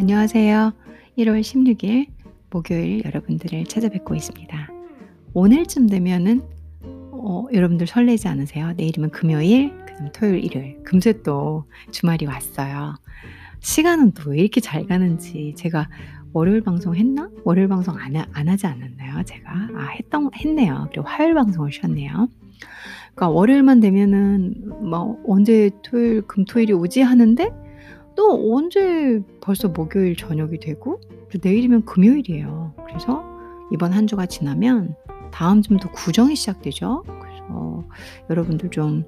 안녕하세요. 1월 16일 목요일 여러분들을 찾아뵙고 있습니다. 오늘쯤 되면은 어 여러분들 설레지 않으세요? 내일이면 금요일, 그다음 토요일, 일요일. 금세 또 주말이 왔어요. 시간은 또 왜 이렇게 잘 가는지 제가 월요일 방송 했나? 월요일 방송 안 하 안 하지 않았나요 제가? 아 했던 했네요. 그리고 화요일 방송을 쉬었네요. 그러니까 월요일만 되면은 뭐 '언제 토요일 금 토일이 오지?' 하는데 또 언제 벌써 목요일 저녁이 되고 또 내일이면 금요일이에요. 그래서 이번 한 주가 지나면 다음 주부터 구정이 시작되죠. 그래서 여러분들 좀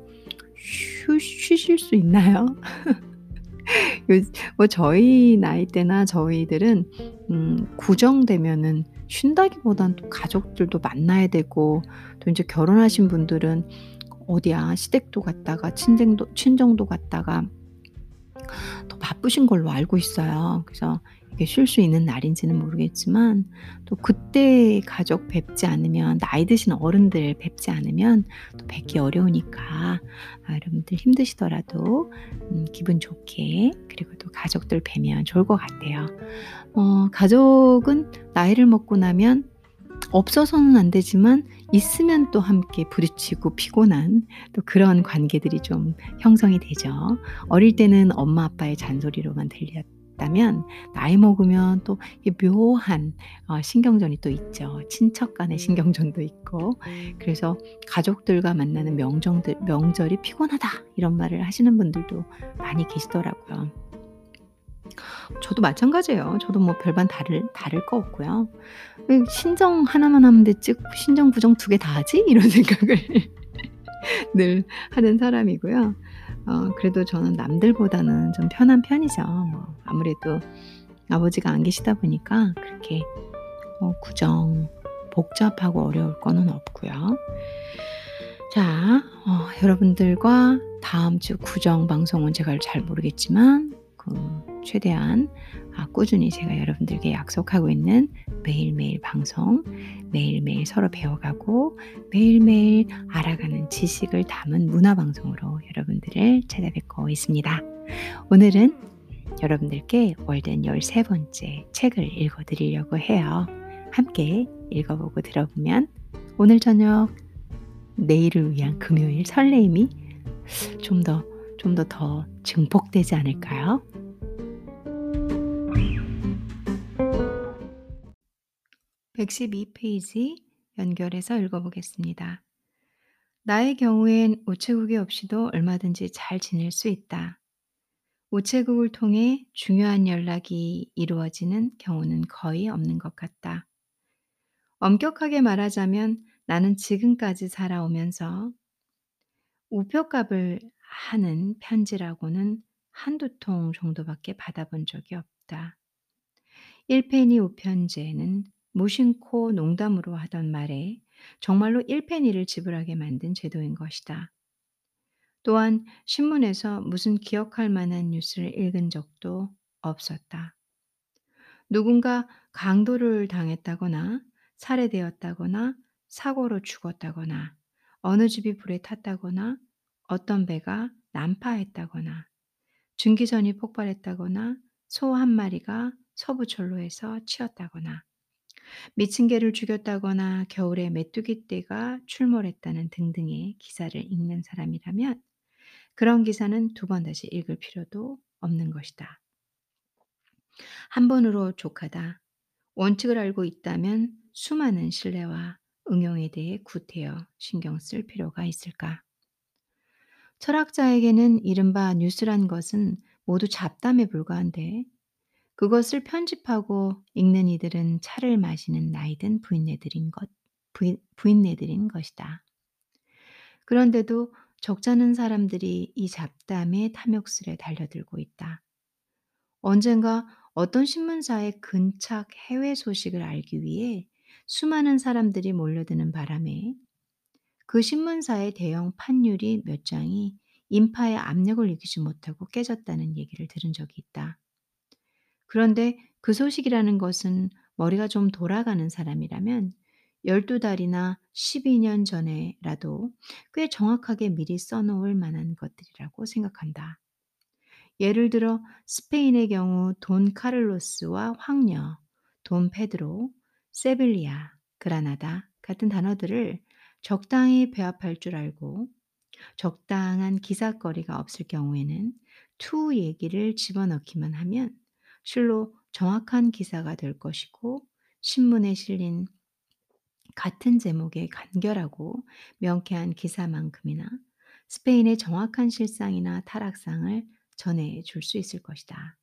쉬 쉬실 수 있나요? 요뭐 저희 나이 때나 저희들은 음 구정 되면은 쉰다기보단 또 가족들도 만나야 되고 또 인제 결혼하신 분들은 어디야 시댁도 갔다가 친정도 친정도 갔다가 더 바쁘신 걸로 알고 있어요. 그래서 이게 쉴 수 있는 날인지는 모르겠지만 또 그때 가족 뵙지 않으면 나이 드신 어른들 뵙지 않으면 또 뵙기 어려우니까 아 여러분들 힘드시더라도 음 기분 좋게 그리고 또 가족들 뵈면 좋을 것 같아요. 어 가족은 나이를 먹고 나면 없어서는 안 되지만 있으면 또 함께 부딪히고 피곤한 또 그런 관계들이 좀 형성이 되죠. 어릴 때는 엄마 아빠의 잔소리로만 들렸 다면 나이 먹으면 또이 묘한 어 신경전이 또 있죠. 친척 간의 신경전도 있고. 그래서 가족들과 만나는 명정들 명절이 "피곤하다." 이런 말을 하시는 분들도 많이 계시더라고요. 저도 마찬가지예요. 저도 뭐 별반 다를 다를 거 없고요. 왜 '신정 하나만 하면 됐지 신정 부정 두 개 다 하지?' 이런 생각을 늘 하는 사람이고요. 어 그래도 저는 남들보다는 좀 편한 편이죠. 뭐 아무래도 아버지가 안 계시다 보니까 그렇게 뭐 구정 복잡하고 어려울 거는 없고요. 자 어 여러분들과 다음 주 구정 방송은 제가 잘 모르겠지만 그 최대한 아 꾸준히 제가 여러분들께 약속하고 있는 매일매일 방송, 매일매일 서로 배워가고 매일매일 알아가는 지식을 담은 문화 방송으로 여러분들을 찾아뵙고 있습니다. 오늘은 여러분들께 월든 13 번째 책을 읽어 드리려고 해요. 함께 읽어보고 들어보면 오늘 저녁 내일을 위한 금요일 설레임이 좀 더 좀더더 증폭되지 않을까요? 112 페이지 연결해서 읽어보겠습니다. 나의 경우엔 우체국이 없이도 얼마든지 잘 지낼 수 있다. 우체국을 통해 중요한 연락이 이루어지는 경우는 거의 없는 것 같다. 엄격하게 말하자면 나는 지금까지 살아오면서 우표값을 하는 편지라고는 한두 통 정도밖에 받아본 적이 없다. 1페니 우편제는 무심코 농담으로 하던 말에 정말로 1페니를 지불하게 만든 제도인 것이다. 또한 신문에서 무슨 기억할 만한 뉴스를 읽은 적도 없었다. 누군가 강도를 당했다거나 살해되었다거나 사고로 죽었다거나 어느 집이 불에 탔다거나 어떤 배가 난파했다거나 증기전이 폭발했다거나 소 한 마리가 서부철로에서 치였다거나 미친 개를 죽였다거나 겨울에 메뚜기 떼가 출몰했다는 등등의 기사를 읽는 사람이라면 그런 기사는 두 번 다시 읽을 필요도 없는 것이다. 한 번으로 족하다. 원칙을 알고 있다면 수많은 신뢰와 응용에 대해 구태여 신경 쓸 필요가 있을까? 철학자에게는 이른바 뉴스란 것은 모두 잡담에 불과한데 그것을 편집하고 읽는 이들은 차를 마시는 나이든 부인네들인 것, 부인, 부인네들인 것이다. 그런데도 적잖은 사람들이 이 잡담의 탐욕스레 달려들고 있다. 언젠가 어떤 신문사의 근착 해외 소식을 알기 위해 수많은 사람들이 몰려드는 바람에 그 신문사의 대형 판율이 몇 장이 인파의 압력을 이기지 못하고 깨졌다는 얘기를 들은 적이 있다. 그런데 그 소식이라는 것은 머리가 좀 돌아가는 사람이라면 12달이나 12년 전에라도 꽤 정확하게 미리 써 놓을 만한 것들이라고 생각한다. 예를 들어 스페인의 경우 돈 카를로스와 황녀, 돈 페드로, 세빌리아, 그라나다 같은 단어들을 적당히 배합할 줄 알고 적당한 기사거리가 없을 경우에는 to 얘기를 집어넣기만 하면 실로 정확한 기사가 될 것이고 신문에 실린 같은 제목의 간결하고 명쾌한 기사만큼이나 스페인의 정확한 실상이나 타락상을 전해 줄 수 있을 것이다.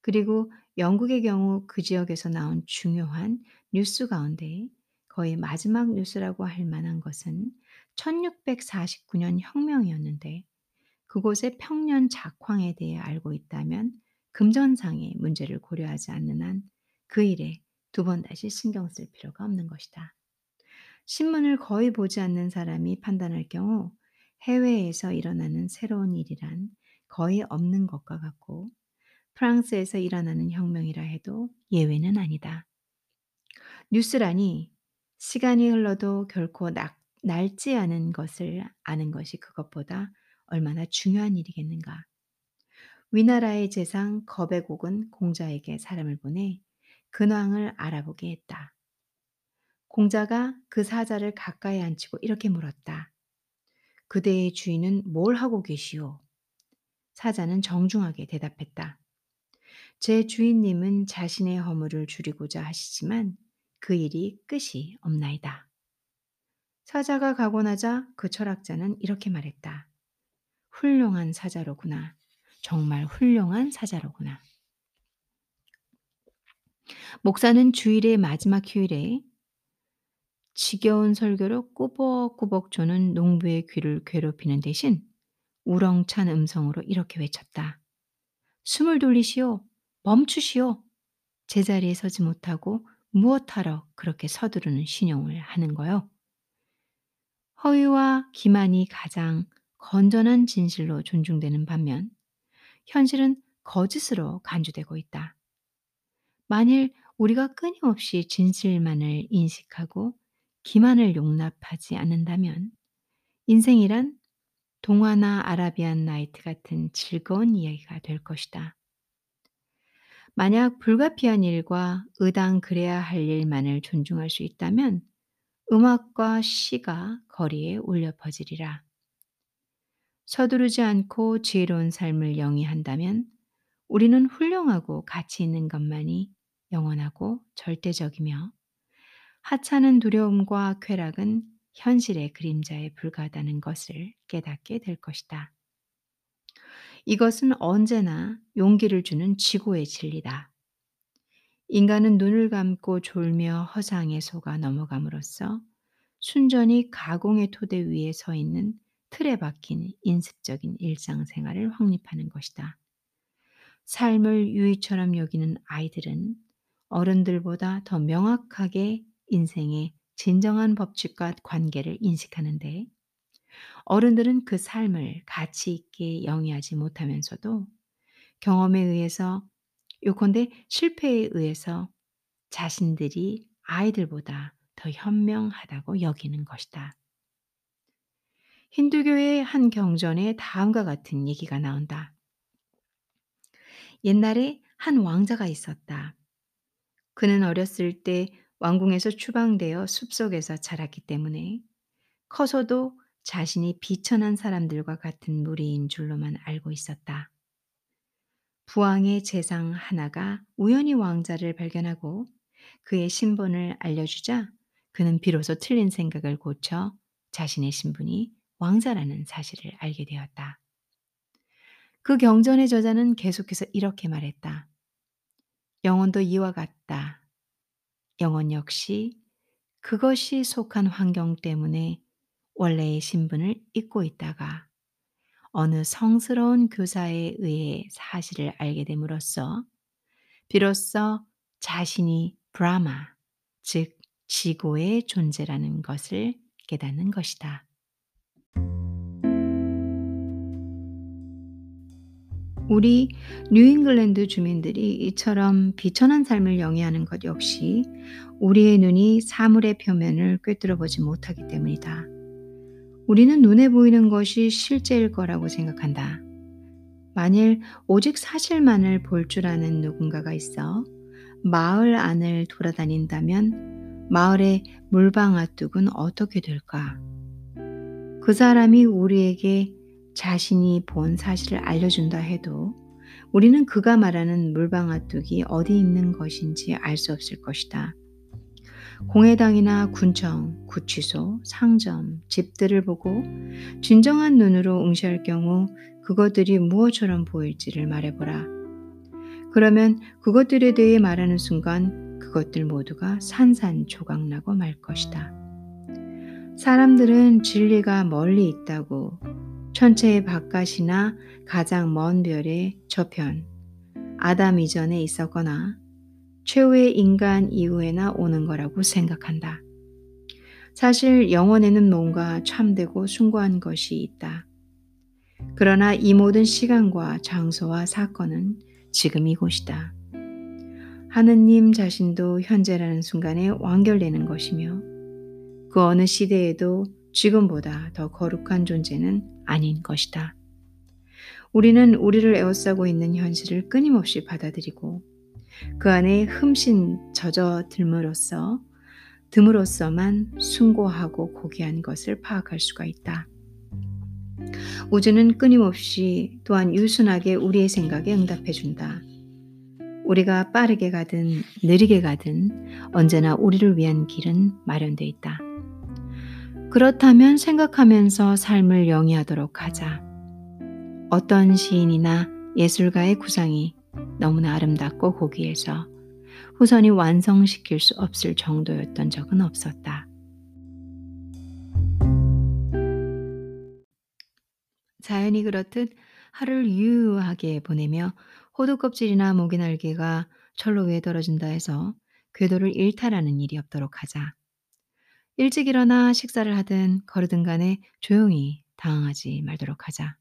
그리고 영국의 경우 그 지역에서 나온 중요한 뉴스 가운데 거의 마지막 뉴스라고 할 만한 것은 1649년 혁명이었는데 그곳의 평년 작황에 대해 알고 있다면 금전상의 문제를 고려하지 않는 한 그 일에 두 번 다시 신경 쓸 필요가 없는 것이다. 신문을 거의 보지 않는 사람이 판단할 경우 해외에서 일어나는 새로운 일이란 거의 없는 것과 같고 프랑스에서 일어나는 혁명이라 해도 예외는 아니다. 뉴스라니 시간이 흘러도 결코 낙, 낡지 않은 것을 아는 것이 그것보다 얼마나 중요한 일이겠는가. 위나라의 재상 거백옥은 공자에게 사람을 보내 근황을 알아보게 했다. 공자가 그 사자를 가까이 앉히고 이렇게 물었다. 그대의 주인은 뭘 하고 계시오? 사자는 정중하게 대답했다. 제 주인님은 자신의 허물을 줄이고자 하시지만 그 일이 끝이 없나이다. 사자가 가고 나자 그 철학자는 이렇게 말했다. 훌륭한 사자로구나. 정말 훌륭한 사자로구나. 목사는 주일의 마지막 휴일에 지겨운 설교로 꾸벅꾸벅 조는 농부의 귀를 괴롭히는 대신 우렁찬 음성으로 이렇게 외쳤다. 숨을 돌리시오. 멈추시오. 제자리에 서지 못하고 무엇하러 그렇게 서두르는 신용을 하는 거요? 허위와 기만이 가장 건전한 진실로 존중되는 반면 현실은 거짓으로 간주되고 있다. 만일 우리가 끊임없이 진실만을 인식하고 기만을 용납하지 않는다면 인생이란 동화나 아라비안 나이트 같은 즐거운 이야기가 될 것이다. 만약 불가피한 일과 의당 그래야 할 일만을 존중할 수 있다면 음악과 시가 거리에 울려 퍼지리라. 서두르지 않고 지혜로운 삶을 영위한다면 우리는 훌륭하고 가치 있는 것만이 영원하고 절대적이며 하찮은 두려움과 쾌락은 현실의 그림자에 불과하다는 것을 깨닫게 될 것이다. 이것은 언제나 용기를 주는 지고의 진리다. 인간은 눈을 감고 졸며 허상에 속아 넘어감으로써 순전히 가공의 토대 위에 서 있는 틀에 박힌 인습적인 일상생활을 확립하는 것이다. 삶을 유의처럼 여기는 아이들은 어른들보다 더 명확하게 인생의 진정한 법칙과 관계를 인식하는데 어른들은 그 삶을 가치 있게 영위하지 못하면서도 경험에 의해서 요컨대 실패에 의해서 자신들이 아이들보다 더 현명하다고 여기는 것이다. 힌두교의 한 경전에 다음과 같은 얘기가 나온다. 옛날에 한 왕자가 있었다. 그는 어렸을 때 왕궁에서 추방되어 숲속에서 자랐기 때문에 커서도 자신이 비천한 사람들과 같은 무리인 줄로만 알고 있었다. 부왕의 재상 하나가 우연히 왕자를 발견하고 그의 신분을 알려주자 그는 비로소 틀린 생각을 고쳐 자신의 신분이 왕자라는 사실을 알게 되었다. 그 경전의 저자는 계속해서 이렇게 말했다. 영혼도 이와 같다. 영혼 역시 그것이 속한 환경 때문에 원래의 신분을 잊고 있다가 어느 성스러운 교사에 의해 사실을 알게 됨으로써 비로소 자신이 브라마, 즉 지고의 존재라는 것을 깨닫는 것이다. 우리 뉴잉글랜드 주민들이 이처럼 비천한 삶을 영위하는 것 역시 우리의 눈이 사물의 표면을 꿰뚫어 보지 못하기 때문이다. 우리는 눈에 보이는 것이 실제일 거라고 생각한다. 만일 오직 사실만을 볼 줄 아는 누군가가 있어 마을 안을 돌아다닌다면 마을의 물방아뚝은 어떻게 될까? 그 사람이 우리에게 자신이 본 사실을 알려준다 해도 우리는 그가 말하는 물방아뚝이 어디 있는 것인지 알 수 없을 것이다. 공회당이나 군청, 구치소, 상점, 집들을 보고 진정한 눈으로 응시할 경우 그것들이 무엇처럼 보일지를 말해보라. 그러면 그것들에 대해 말하는 순간 그것들 모두가 산산조각나고 말 것이다. 사람들은 진리가 멀리 있다고 천체의 바깥이나 가장 먼 별의 저편, 아담 이전에 있었거나 최후의 인간 이후에나 오는 거라고 생각한다. 사실 영원에는 뭔가 참되고 숭고한 것이 있다. 그러나 이 모든 시간과 장소와 사건은 지금 이곳이다. 하느님 자신도 현재라는 순간에 완결되는 것이며 그 어느 시대에도 지금보다 더 거룩한 존재는 아닌 것이다. 우리는 우리를 에워싸고 있는 현실을 끊임없이 받아들이고 그 안에 흠신 젖어 들므로써 듬으로써만 숭고하고 고귀한 것을 파악할 수가 있다. 우주는 끊임없이 또한 유순하게 우리의 생각에 응답해 준다. 우리가 빠르게 가든 느리게 가든 언제나 우리를 위한 길은 마련돼 있다. 그렇다면 생각하면서 삶을 영위하도록 하자. 어떤 시인이나 예술가의 구상이 너무나 아름답고 고귀해서 후선이 완성시킬 수 없을 정도였던 적은 없었다. 자연이 그렇듯 하루를 유유하게 보내며 호두껍질이나 모기 날개가 철로 위에 떨어진다 해서 궤도를 일탈하는 일이 없도록 하자. 일찍 일어나 식사를 하든 거르든 간에 조용히 당황하지 말도록 하자.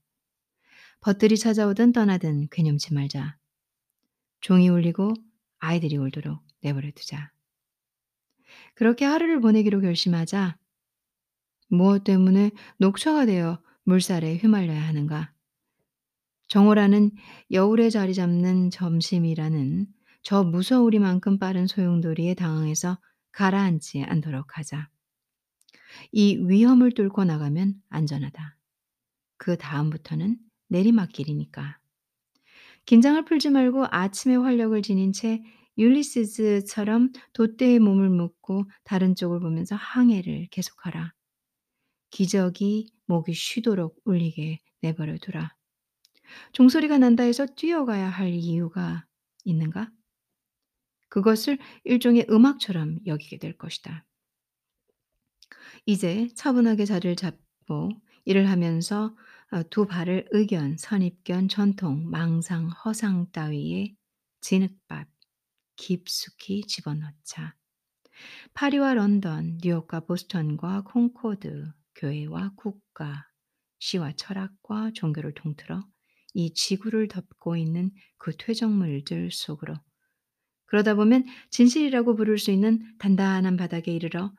벗들이 찾아오든 떠나든 괴념치 말자. 종이 울리고 아이들이 울도록 내버려 두자. 그렇게 하루를 보내기로 결심하자 무엇 때문에 녹초가 되어 물살에 휘말려야 하는가? 정오라는 여울에 자리 잡는 점심이라는 저 무서우리만큼 빠른 소용돌이에 당황해서 가라앉지 않도록 하자. 이 위험을 뚫고 나가면 안전하다. 그 다음부터는 내리막길이니까. 긴장을 풀지 말고 아침의 활력을 지닌 채 율리시즈처럼 돛대에 몸을 묶고 다른 쪽을 보면서 항해를 계속하라. 기적이 목이 쉬도록 울리게 내버려 두라. 종소리가 난다 해서 뛰어가야 할 이유가 있는가? 그것을 일종의 음악처럼 여기게 될 것이다. 이제 차분하게 자리를 잡고 일을 하면서 어, 두 발을 의견, 선입견, 전통, 망상, 허상 따위에 진흙밥 깊숙이 집어넣자. 파리와 런던, 뉴욕과 보스턴과 콩코드, 교회와 국가, 시와 철학과 종교를 통틀어 이 지구를 덮고 있는 그 퇴적물들 속으로 그러다 보면 진실이라고 부를 수 있는 단단한 바닥에 이르러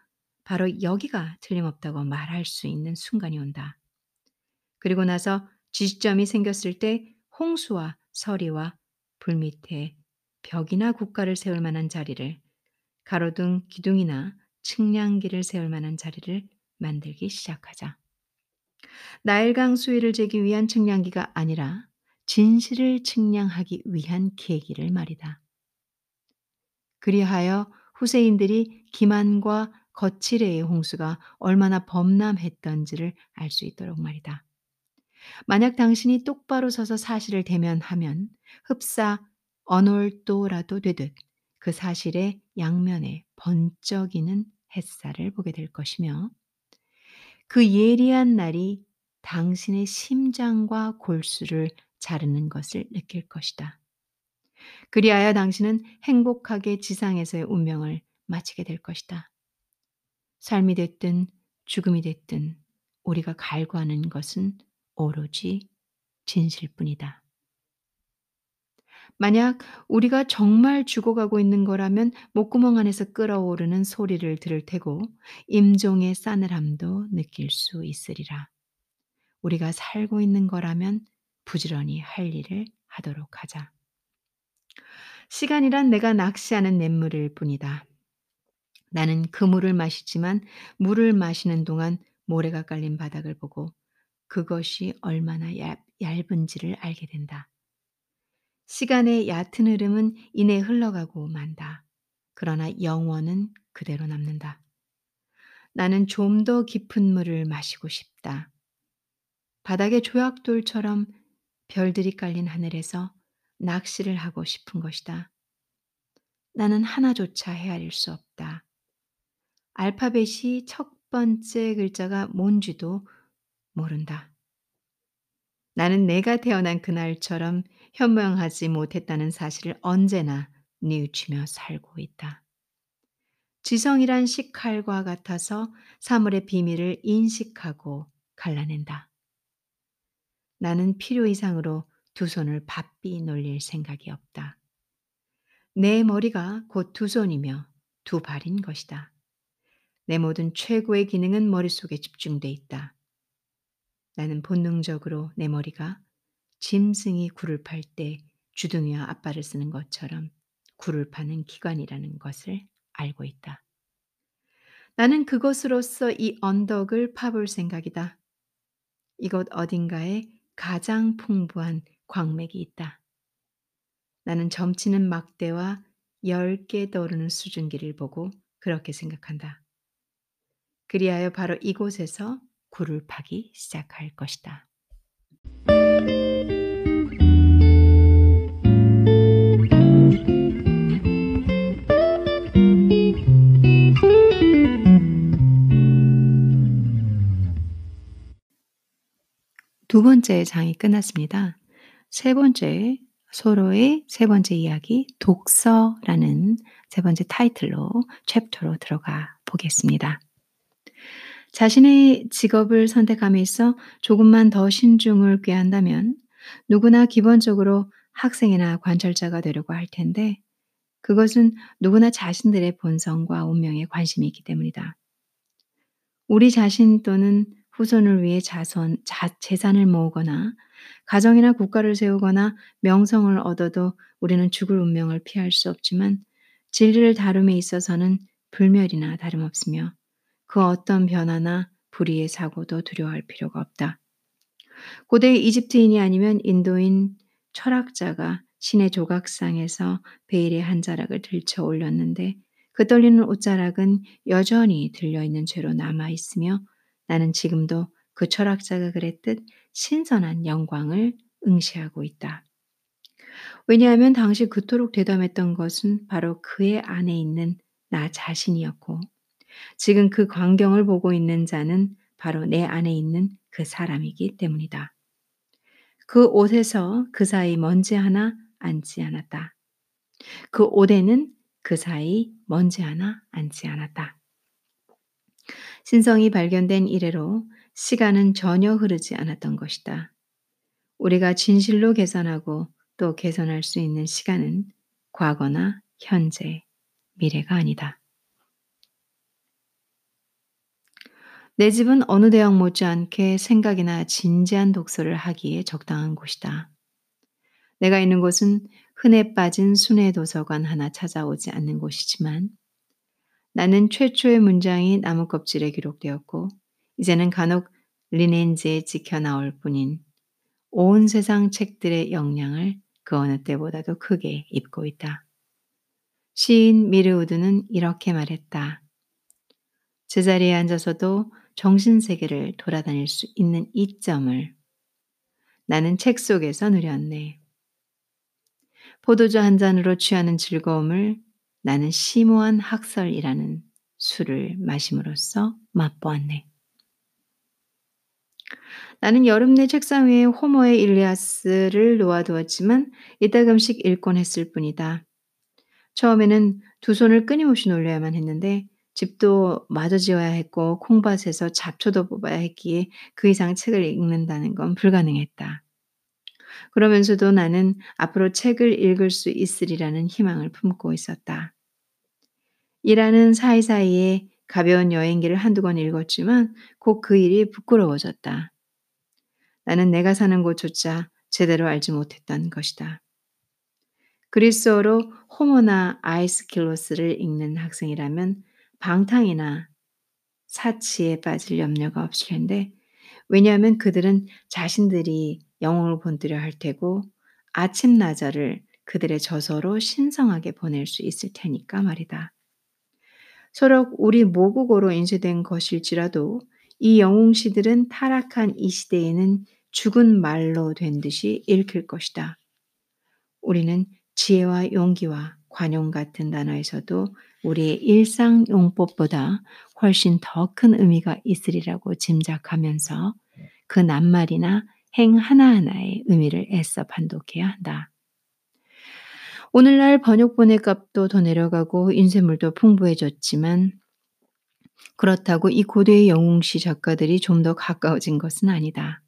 바로 여기가 틀림없다고 말할 수 있는 순간이 온다. 그리고 나서 지점이 생겼을 때 홍수와 서리와 불 밑에 벽이나 국가를 세울 만한 자리를 가로등 기둥이나 측량기를 세울 만한 자리를 만들기 시작하자. 나일강 수위를 재기 위한 측량기가 아니라 진실을 측량하기 위한 계기를 말이다. 그리하여 후세인들이 기만과 거칠의 홍수가 얼마나 범람했던지를 알 수 있도록 말이다. 만약 당신이 똑바로 서서 사실을 대면하면 흡사 언월도라도 되듯 그 사실의 양면에 번쩍이는 햇살을 보게 될 것이며 그 예리한 날이 당신의 심장과 골수를 자르는 것을 느낄 것이다. 그리하여 당신은 행복하게 지상에서의 운명을 마치게 될 것이다. 삶이 됐든 죽음이 됐든 우리가 갈구하는 것은 오로지 진실뿐이다. 만약 우리가 정말 죽어가고 있는 거라면 목구멍 안에서 끓어오르는 소리를 들을 테고 임종의 싸늘함도 느낄 수 있으리라. 우리가 살고 있는 거라면 부지런히 할 일을 하도록 하자. 시간이란 내가 낚시하는 냇물일 뿐이다. 나는 그 물을 마시지만 물을 마시는 동안 모래가 깔린 바닥을 보고 그것이 얼마나 얇, 얇은지를 알게 된다. 시간의 얕은 흐름은 이내 흘러가고 만다. 그러나 영원은 그대로 남는다. 나는 좀 더 깊은 물을 마시고 싶다. 바닥의 조약돌처럼 별들이 깔린 하늘에서 낚시를 하고 싶은 것이다. 나는 하나조차 헤아릴 수 없다. 알파벳이 첫 번째 글자가 뭔지도 모른다. 나는 내가 태어난 그날처럼 현명하지 못했다는 사실을 언제나 뉘우치며 살고 있다. 지성이란 식칼과 같아서 사물의 비밀을 인식하고 갈라낸다. 나는 필요 이상으로 두 손을 바삐 놀릴 생각이 없다. 내 머리가 곧 두 손이며 두 발인 것이다. 내 모든 최고의 기능은 머릿속에 집중돼 있다. 나는 본능적으로 내 머리가 짐승이 굴을 팔 때 주둥이와 앞발을 쓰는 것처럼 굴을 파는 기관이라는 것을 알고 있다. 나는 그것으로서 이 언덕을 파볼 생각이다. 이곳 어딘가에 가장 풍부한 광맥이 있다. 나는 점치는 막대와 10개 떠오르는 수증기를 보고 그렇게 생각한다. 그리하여 바로 이곳에서 굴을 파기 시작할 것이다. 두 번째 장이 끝났습니다. 세 번째 서로의 세 번째 이야기 독서라는 세 번째 타이틀로 챕터로 들어가 보겠습니다. 자신의 직업을 선택함에 있어 조금만 더 신중을 꾀한다면 누구나 기본적으로 학생이나 관찰자가 되려고 할 텐데 그것은 누구나 자신들의 본성과 운명에 관심이 있기 때문이다. 우리 자신 또는 후손을 위해 자손, 자, 재산을 모으거나 가정이나 국가를 세우거나 명성을 얻어도 우리는 죽을 운명을 피할 수 없지만 진리를 다룸에 있어서는 불멸이나 다름없으며 그 어떤 변화나 불의의 사고도 두려워할 필요가 없다. 고대 이집트인이 아니면 인도인 철학자가 신의 조각상에서 베일의 한 자락을 들쳐 올렸는데 그 떨리는 옷자락은 여전히 들려있는 죄로 남아있으며 나는 지금도 그 철학자가 그랬듯 신선한 영광을 응시하고 있다. 왜냐하면 당시 그토록 대담했던 것은 바로 그의 안에 있는 나 자신이었고 지금 그 광경을 보고 있는 자는 바로 내 안에 있는 그 사람이기 때문이다. 그 옷에서 그 사이 먼지 하나 앉지 않았다. 그 옷에는 그 사이 먼지 하나 앉지 않았다. 신성이 발견된 이래로 시간은 전혀 흐르지 않았던 것이다. 우리가 진실로 계산하고 또 개선할 수 있는 시간은 과거나 현재, 미래가 아니다. 내 집은 어느 대학 못지않게 생각이나 진지한 독서를 하기에 적당한 곳이다. 내가 있는 곳은 흔해 빠진 순회 도서관 하나 찾아오지 않는 곳이지만 나는 최초의 문장이 나무 껍질에 기록되었고 이제는 간혹 리넨즈에 찍혀 나올 뿐인 온 세상 책들의 영향을 그 어느 때보다도 크게 입고 있다. 시인 미르우드는 이렇게 말했다. 제자리에 앉아서도 정신세계를 돌아다닐 수 있는 이점을 나는 책 속에서 누렸네. 포도주 한 잔으로 취하는 즐거움을 나는 심오한 학설이라는 술을 마심으로써 맛보았네. 나는 여름 내 책상 위에 호모의 일리아스를 놓아두었지만 이따금씩 읽곤 했을 뿐이다. 처음에는 두 손을 끊임없이 놀려야만 했는데 집도 마저 지어야 했고 콩밭에서 잡초도 뽑아야 했기에 그 이상 책을 읽는다는 건 불가능했다. 그러면서도 나는 앞으로 책을 읽을 수 있으리라는 희망을 품고 있었다. 일하는 사이사이에 가벼운 여행기를 한두 권 읽었지만 곧 그 일이 부끄러워졌다. 나는 내가 사는 곳조차 제대로 알지 못했던 것이다. 그리스어로 호모나 아이스킬로스를 읽는 학생이라면 방탕이나 사치에 빠질 염려가 없을 텐데 왜냐하면 그들은 자신들이 영혼을 본뜨려 할 테고 아침 나절을 그들의 저서로 신성하게 보낼 수 있을 테니까 말이다. 서로 우리 모국어로 인쇄된 것일지라도 이 영웅시들은 타락한 이 시대에는 죽은 말로 된 듯이 읽힐 것이다. 우리는 지혜와 용기와 관용 같은 단어에서도 우리의 일상 용법보다 훨씬 더 큰 의미가 있으리라고 짐작하면서 그 낱말이나 행 하나하나의 의미를 애써 판독해야 한다. 오늘날 번역본의 값도 더 내려가고 인쇄물도 풍부해졌지만 그렇다고 이 고대의 영웅시 작가들이 좀 더 가까워진 것은 아니다.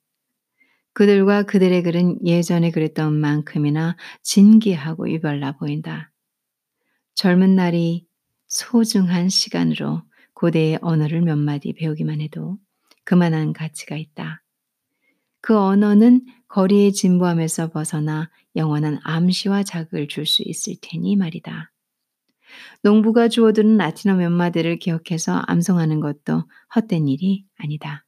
그들과 그들의 글은 예전에 그랬던 만큼이나 진기하고 유별나 보인다. 젊은 날이 소중한 시간으로 고대의 언어를 몇 마디 배우기만 해도 그만한 가치가 있다. 그 언어는 거리의 진부함에서 벗어나 영원한 암시와 자극을 줄 수 있을 테니 말이다. 농부가 주어드는 라틴어 몇 마디를 기억해서 암송하는 것도 헛된 일이 아니다.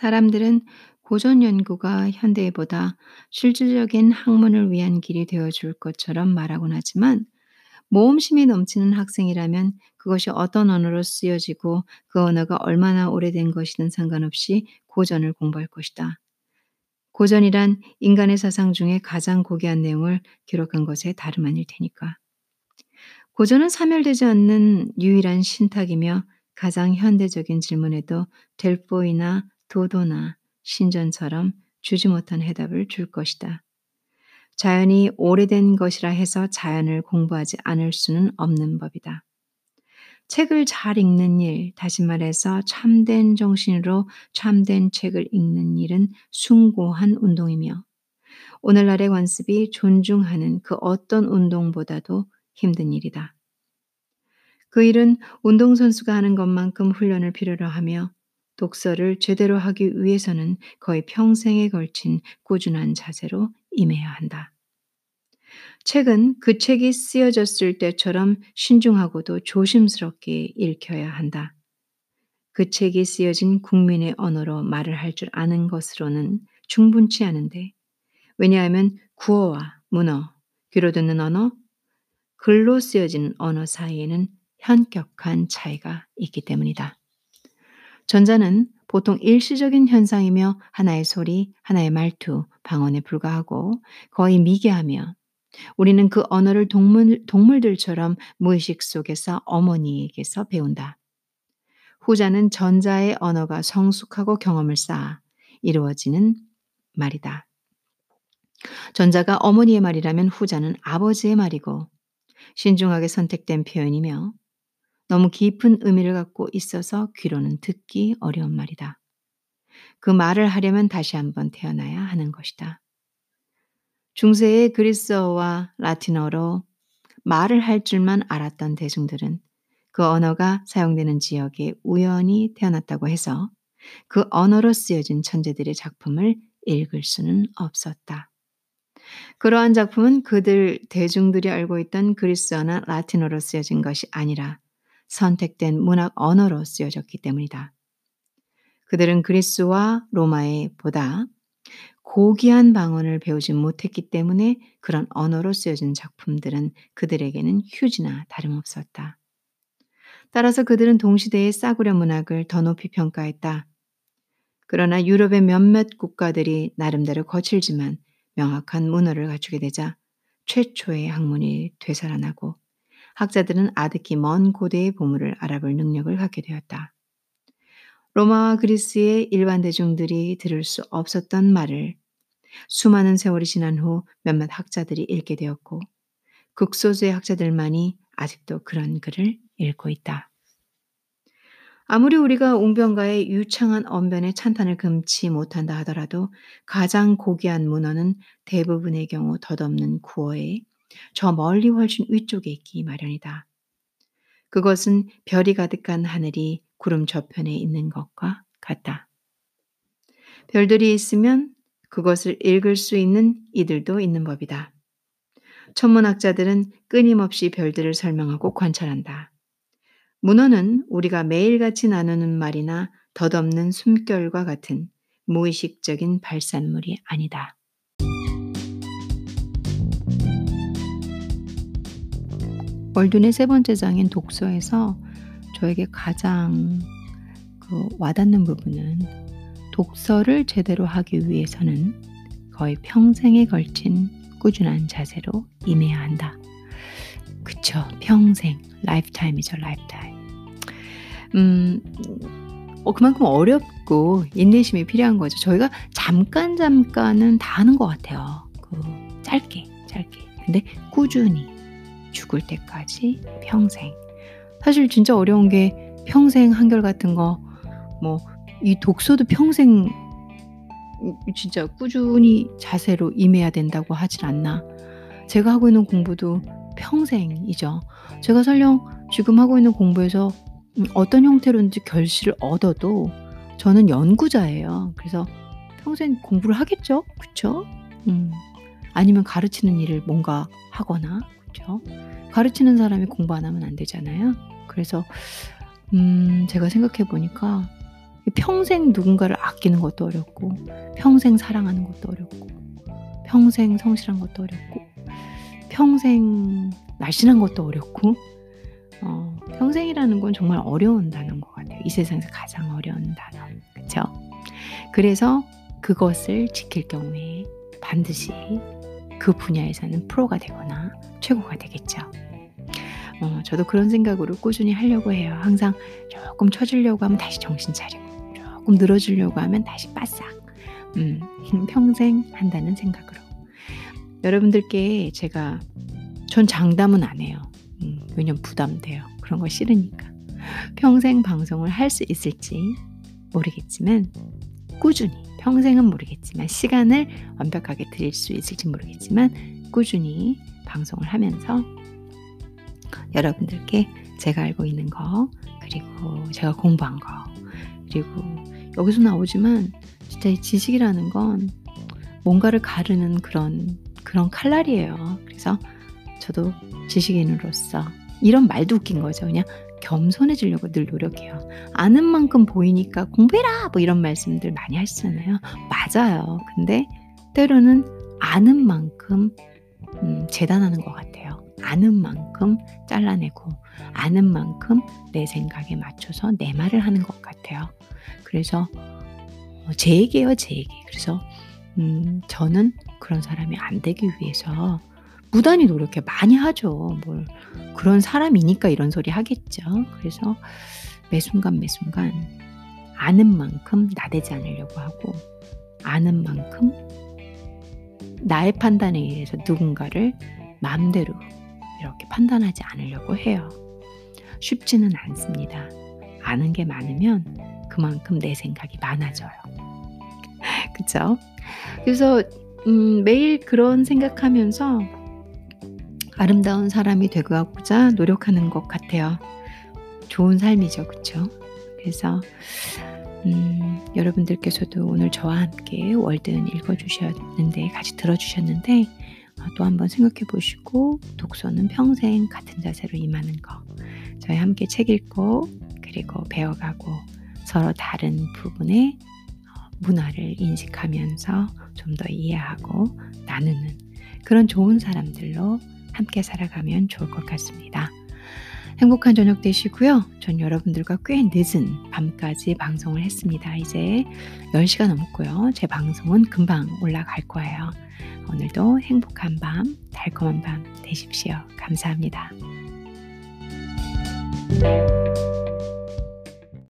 사람들은 고전 연구가 현대보다 실질적인 학문을 위한 길이 되어줄 것처럼 말하곤 하지만 모험심이 넘치는 학생이라면 그것이 어떤 언어로 쓰여지고 그 언어가 얼마나 오래된 것이든 상관없이 고전을 공부할 것이다. 고전이란 인간의 사상 중에 가장 고귀한 내용을 기록한 것에 다름 아닐 테니까. 고전은 사멸되지 않는 유일한 신탁이며 가장 현대적인 질문에도 델포이나 도도나 신전처럼 주지 못한 해답을 줄 것이다. 자연이 오래된 것이라 해서 자연을 공부하지 않을 수는 없는 법이다. 책을 잘 읽는 일, 다시 말해서 참된 정신으로 참된 책을 읽는 일은 숭고한 운동이며 오늘날의 관습이 존중하는 그 어떤 운동보다도 힘든 일이다. 그 일은 운동선수가 하는 것만큼 훈련을 필요로 하며 독서를 제대로 하기 위해서는 거의 평생에 걸친 꾸준한 자세로 임해야 한다. 책은 그 책이 쓰여졌을 때처럼 신중하고도 조심스럽게 읽혀야 한다. 그 책이 쓰여진 국민의 언어로 말을 할 줄 아는 것으로는 충분치 않은데, 왜냐하면 구어와 문어, 귀로 듣는 언어, 글로 쓰여진 언어 사이에는 현격한 차이가 있기 때문이다. 전자는 보통 일시적인 현상이며 하나의 소리, 하나의 말투, 방언에 불과하고 거의 미개하며 우리는 그 언어를 동물, 동물들처럼 무의식 속에서 어머니에게서 배운다. 후자는 전자의 언어가 성숙하고 경험을 쌓아 이루어지는 말이다. 전자가 어머니의 말이라면 후자는 아버지의 말이고 신중하게 선택된 표현이며 너무 깊은 의미를 갖고 있어서 귀로는 듣기 어려운 말이다. 그 말을 하려면 다시 한번 태어나야 하는 것이다. 중세의 그리스어와 라틴어로 말을 할 줄만 알았던 대중들은 그 언어가 사용되는 지역에 우연히 태어났다고 해서 그 언어로 쓰여진 천재들의 작품을 읽을 수는 없었다. 그러한 작품은 그들 대중들이 알고 있던 그리스어나 라틴어로 쓰여진 것이 아니라 선택된 문학 언어로 쓰여졌기 때문이다. 그들은 그리스와 로마에 보다 고귀한 방언을 배우지 못했기 때문에 그런 언어로 쓰여진 작품들은 그들에게는 휴지나 다름없었다. 따라서 그들은 동시대의 싸구려 문학을 더 높이 평가했다. 그러나 유럽의 몇몇 국가들이 나름대로 거칠지만 명확한 문어를 갖추게 되자 최초의 학문이 되살아나고 학자들은 아득히 먼 고대의 보물을 알아볼 능력을 갖게 되었다. 로마와 그리스의 일반 대중들이 들을 수 없었던 말을 수많은 세월이 지난 후 몇몇 학자들이 읽게 되었고 극소수의 학자들만이 아직도 그런 글을 읽고 있다. 아무리 우리가 웅변가의 유창한 언변에 찬탄을 금치 못한다 하더라도 가장 고귀한 문어는 대부분의 경우 덧없는 구어에 저 멀리 훨씬 위쪽에 있기 마련이다. 그것은 별이 가득한 하늘이 구름 저편에 있는 것과 같다. 별들이 있으면 그것을 읽을 수 있는 이들도 있는 법이다. 천문학자들은 끊임없이 별들을 설명하고 관찰한다. 문어는 우리가 매일같이 나누는 말이나 덧없는 숨결과 같은 무의식적인 발산물이 아니다. 월둔의 세 번째 장인 독서에서 저에게 가장 그 와닿는 부분은 독서를 제대로 하기 위해서는 거의 평생에 걸친 꾸준한 자세로 임해야 한다. 그쵸. 평생. Lifetime이죠. Lifetime. 음, 어, 그만큼 어렵고 인내심이 필요한 거죠. 저희가 잠깐 잠깐은 다 하는 것 같아요. 그 짧게, 짧게. 근데 꾸준히 죽을 때까지 평생. 사실 진짜 어려운 게 평생 한결 같은 거, 뭐, 이 독서도 평생 진짜 꾸준히 자세로 임해야 된다고 하진 않나. 제가 하고 있는 공부도 평생이죠. 제가 설령 지금 하고 있는 공부에서 음, 어떤 형태로든지 결실을 얻어도 저는 연구자예요. 그래서 평생 공부를 하겠죠? 그쵸? 음. 아니면 가르치는 일을 뭔가 하거나, 그쵸? 가르치는 사람이 공부 안 하면 안 되잖아요. 그래서, 음, 제가 생각해 보니까 평생 누군가를 아끼는 것도 어렵고, 평생 사랑하는 것도 어렵고, 평생 성실한 것도 어렵고, 평생 날씬한 것도 어렵고, 어, 평생이라는 건 정말 어려운 단어인 것 같아요. 이 세상에서 가장 어려운 단어. 그쵸? 그래서 그것을 지킬 경우에 반드시 그 분야에서는 프로가 되거나 최고가 되겠죠. 어, 저도 그런 생각으로 꾸준히 하려고 해요. 항상 조금 쳐주려고 하면 다시 정신 차리고, 조금 늘어주려고 하면 다시 빠싹. 음, 평생 한다는 생각으로. 여러분들께 제가, 전 장담은 안 해요. 음, 왜냐면 부담돼요. 그런 거 싫으니까. 평생 방송을 할 수 있을지 모르겠지만, 꾸준히, 평생은 모르겠지만, 시간을 완벽하게 드릴 수 있을지 모르겠지만, 꾸준히 방송을 하면서 여러분들께 제가 알고 있는 거, 그리고 제가 공부한 거, 그리고 여기서 나오지만 진짜 이 지식이라는 건 뭔가를 가르는 그런 그런 칼날이에요. 그래서 저도 지식인으로서 이런 말도 웃긴 거죠. 그냥 겸손해지려고 늘 노력해요. 아는 만큼 보이니까 공부해라! 뭐 이런 말씀들 많이 하시잖아요. 맞아요. 근데 때로는 아는 만큼 음, 재단하는 것 같아요. 아는 만큼 잘라내고 아는 만큼 내 생각에 맞춰서 내 말을 하는 것 같아요. 그래서 어, 제 얘기예요, 제 얘기. 그래서 음, 저는 그런 사람이 안 되기 위해서 무단히 노력해 많이 하죠. 뭘 그런 사람이니까 이런 소리 하겠죠. 그래서 매 순간 매 순간 아는 만큼 나대지 않으려고 하고 아는 만큼 나의 판단에 의해서 누군가를 마음대로 이렇게 판단하지 않으려고 해요. 쉽지는 않습니다. 아는 게 많으면 그만큼 내 생각이 많아져요. 그쵸? 그래서 음, 매일 그런 생각하면서 아름다운 사람이 되고자 노력하는 것 같아요. 좋은 삶이죠, 그쵸? 그래서 음, 여러분들께서도 오늘 저와 함께 월든 읽어주셨는데 같이 들어주셨는데 어, 또 한번 생각해 보시고 독서는 평생 같은 자세로 임하는 거 저희 함께 책 읽고 그리고 배워가고 서로 다른 부분의 어, 문화를 인식하면서 좀 더 이해하고 나누는 그런 좋은 사람들로 함께 살아가면 좋을 것 같습니다. 행복한 저녁 되시고요. 전 여러분들과 꽤 늦은 밤까지 방송을 했습니다. 이제 10시가 넘었고요. 제 방송은 금방 올라갈 거예요. 오늘도 행복한 밤, 달콤한 밤 되십시오. 감사합니다.